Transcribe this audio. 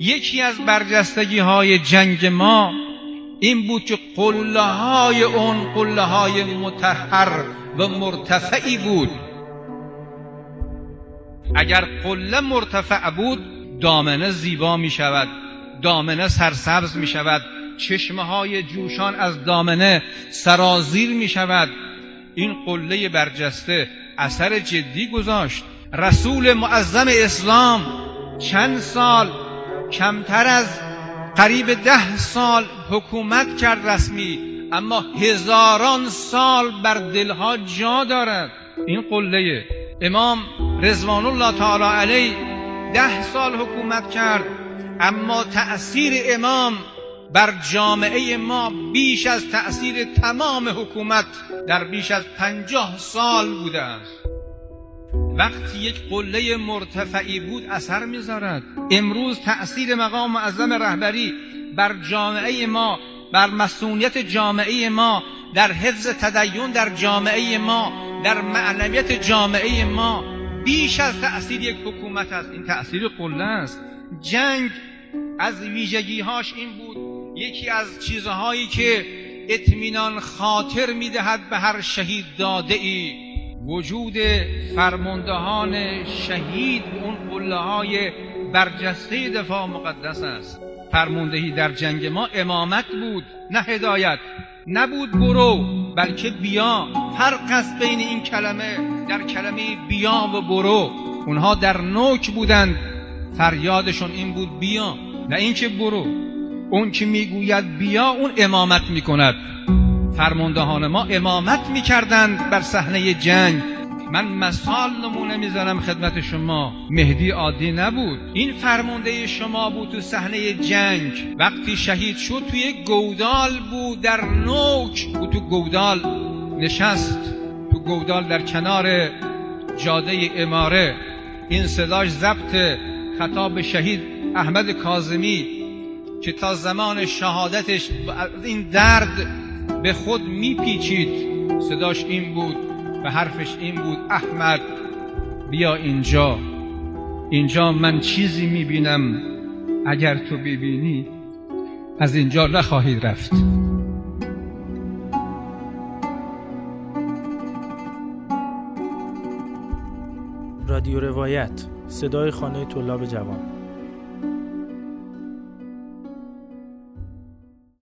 یکی از برجستگی های جنگ ما این بود که قله های اون قله های متحر و مرتفعی بود. اگر قله مرتفع بود دامنه زیبا می شود دامنه سرسبز می شود چشمه های جوشان از دامنه سرازیر می شود این قله برجسته اثر جدی گذاشت. رسول معظم اسلام چند سال کمتر از قریب ده سال حکومت کرد رسمی اما هزاران سال بر دلها جا دارد. این قله امام رضوان الله تعالی علیه ده سال حکومت کرد اما تأثیر امام بر جامعه ما بیش از تأثیر تمام حکومت در بیش از پنجاه سال بوده است. وقتی یک قله مرتفعی بود اثر می‌ذارد امروز تأثیر مقام معظم رهبری بر جامعه ما بر مسئولیت جامعه ما در حفظ تدین در جامعه ما در معنویت جامعه ما بیش از تأثیر یک حکومت است. این تأثیر قله است. جنگ از ویژگیهاش این بود. یکی از چیزهایی که اطمینان خاطر می‌دهد به هر شهید داده ای. وجود فرماندهان شهید اون قله های برجسته دفاع مقدس است. فرماندهی در جنگ ما امامت بود نه هدایت. نبود برو بلکه بیا. فرق است بین این کلمه در کلمه بیا و برو. اونها در نوک بودند. فریادشون این بود بیا نه اینکه برو. اون که می‌گوید بیا اون امامت می‌کند. فرماندهان ما امامت می‌کردند بر صحنه جنگ. من مثال نمونه می‌زنم خدمت شما. مهدی عادی نبود. این فرمانده شما بود تو صحنه جنگ. وقتی شهید شد توی گودال بود در نوک. بود تو گودال نشست. تو گودال در کنار جاده اماره. این صداش ضبط خطاب شهید احمد کاظمی که تا زمان شهادتش این درد به خود میپیچید. صداش این بود و حرفش این بود احمد بیا اینجا. اینجا من چیزی می‌بینم اگر تو ببینی از اینجا نخواهید رفت. رادیو روایت صدای خانه طلاب جوان.